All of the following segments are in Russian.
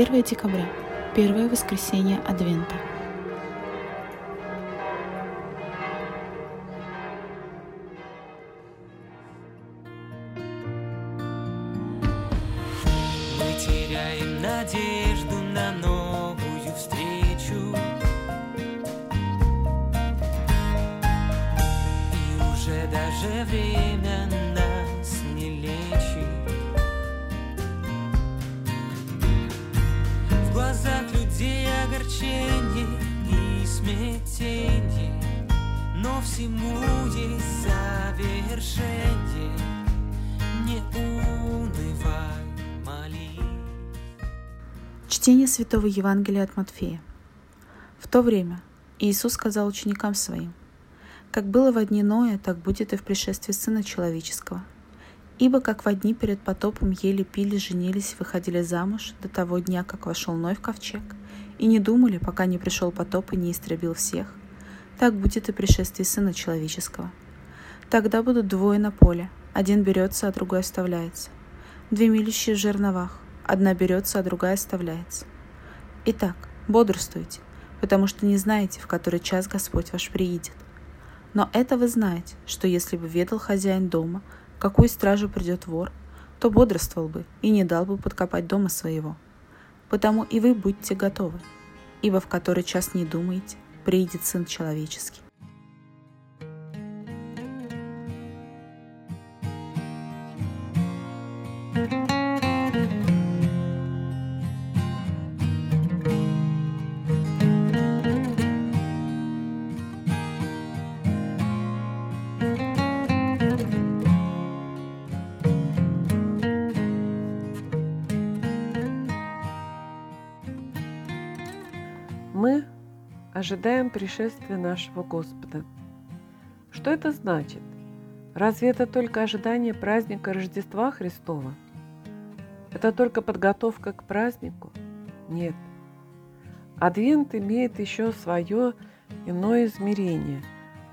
1 декабря, первое воскресенье Адвента. Мы теряем надежду на новую встречу И уже даже время нас не лечит глазах людей огорчение и смятение Но всему есть завершение Не унывай, молись Чтение Святого Евангелия от Матфея. В то время Иисус сказал ученикам своим, «Как было во дни Ноя, так будет и в пришествии Сына Человеческого. Ибо как во дни перед потопом ели, пили, женились, выходили замуж до того дня, как вошел Ной в ковчег, и не думали, пока не пришел потоп и не истребил всех, так будет и пришествие Сына Человеческого. Тогда будут двое на поле, один берется, а другой оставляется. Две милищие в жерновах, одна берется, а другая оставляется. Итак, бодрствуйте, потому что не знаете, в который час Господь ваш приидет. Но это вы знаете, что если бы ведал хозяин дома, какую стражу придет вор, то бодрствовал бы и не дал бы подкопать дома своего. Потому и вы будьте готовы, ибо в который час не думаете, приидет Сын Человеческий. Ожидаем пришествия нашего Господа. Что это значит? Разве это только ожидание праздника Рождества Христова? Это только подготовка к празднику? Нет. Адвент имеет еще свое иное измерение.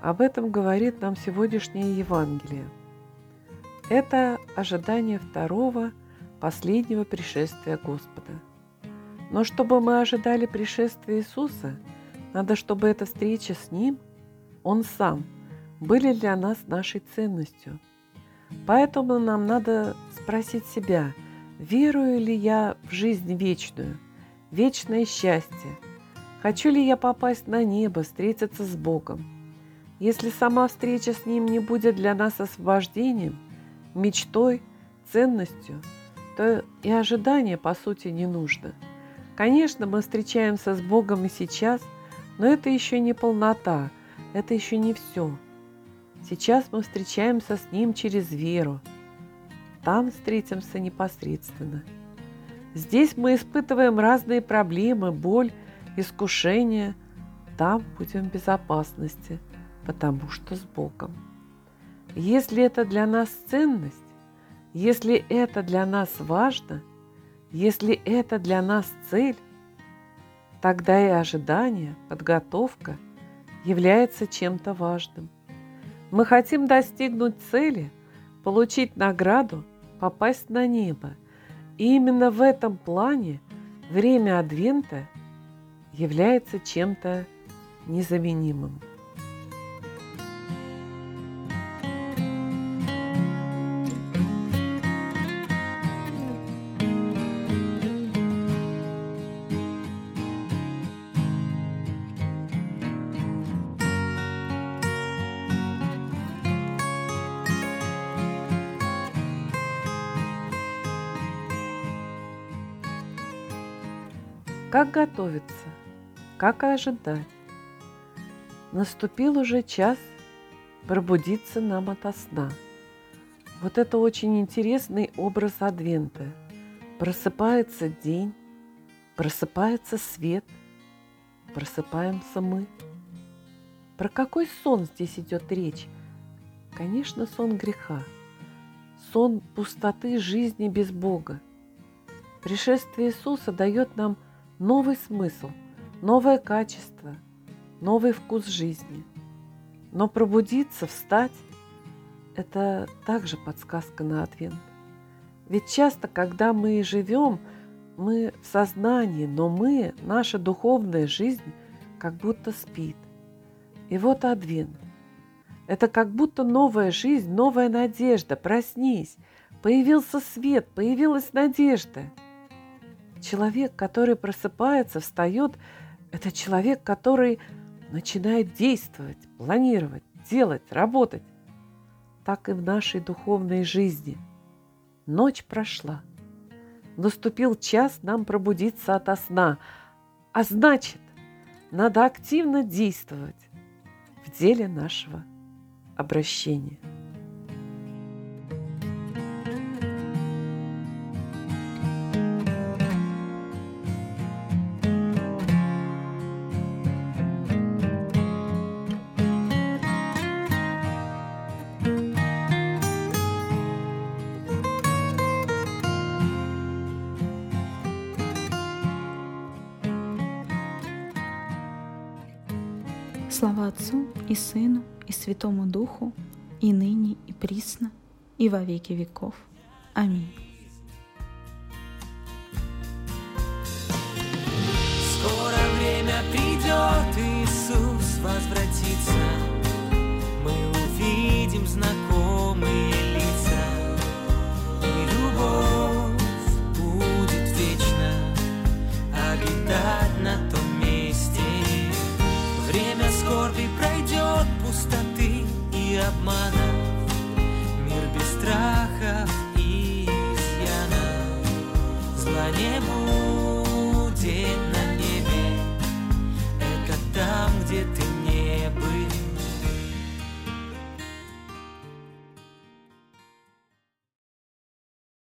Об этом говорит нам сегодняшнее Евангелие. Это ожидание второго, последнего пришествия Господа. Но чтобы мы ожидали пришествия Иисуса, надо, чтобы эта встреча с Ним, Он сам, были для нас нашей ценностью. Поэтому нам надо спросить себя, верую ли я в жизнь вечную, вечное счастье, хочу ли я попасть на небо, встретиться с Богом. Если сама встреча с Ним не будет для нас освобождением, мечтой, ценностью, то и ожидания, по сути, не нужно – Конечно, мы встречаемся с Богом и сейчас, но это еще не полнота, это еще не все. Сейчас мы встречаемся с Ним через веру. Там встретимся непосредственно. Здесь мы испытываем разные проблемы, боль, искушения. Там будем в безопасности, потому что с Богом. Если это для нас ценность, если это для нас важно – если это для нас цель, тогда и ожидание, подготовка является чем-то важным. Мы хотим достигнуть цели, получить награду, попасть на небо. И именно в этом плане время Адвента является чем-то незаменимым. Как готовиться? Как ожидать? Наступил уже час пробудиться нам ото сна. Вот это очень интересный образ Адвента. Просыпается день, просыпается свет, просыпаемся мы. Про какой сон здесь идет речь? Конечно, сон греха, сон пустоты жизни без Бога. Пришествие Иисуса дает нам новый смысл, новое качество, новый вкус жизни. Но пробудиться, встать – это также подсказка на Адвент. Ведь часто, когда мы живем Мы в сознании, но мы, наша духовная жизнь, как будто спит. И вот Адвент. Это как будто новая жизнь, новая надежда. Проснись. Появился свет, появилась надежда. Человек, который просыпается, встает, это человек, который начинает действовать, планировать, делать, работать. Так и в нашей духовной жизни. Ночь прошла. Наступил час нам пробудиться ото сна. А значит, надо активно действовать в деле нашего обращения. Слава Отцу и Сыну и Святому Духу, и ныне, и присно, и во веки веков. Аминь. Скоро время придет, Иисус возвратится, мы увидим знакомые лица, и любовь будет вечно обитать на том. обманов, мир без страхов и изъянов. Зла не будет на небе, это там, где ты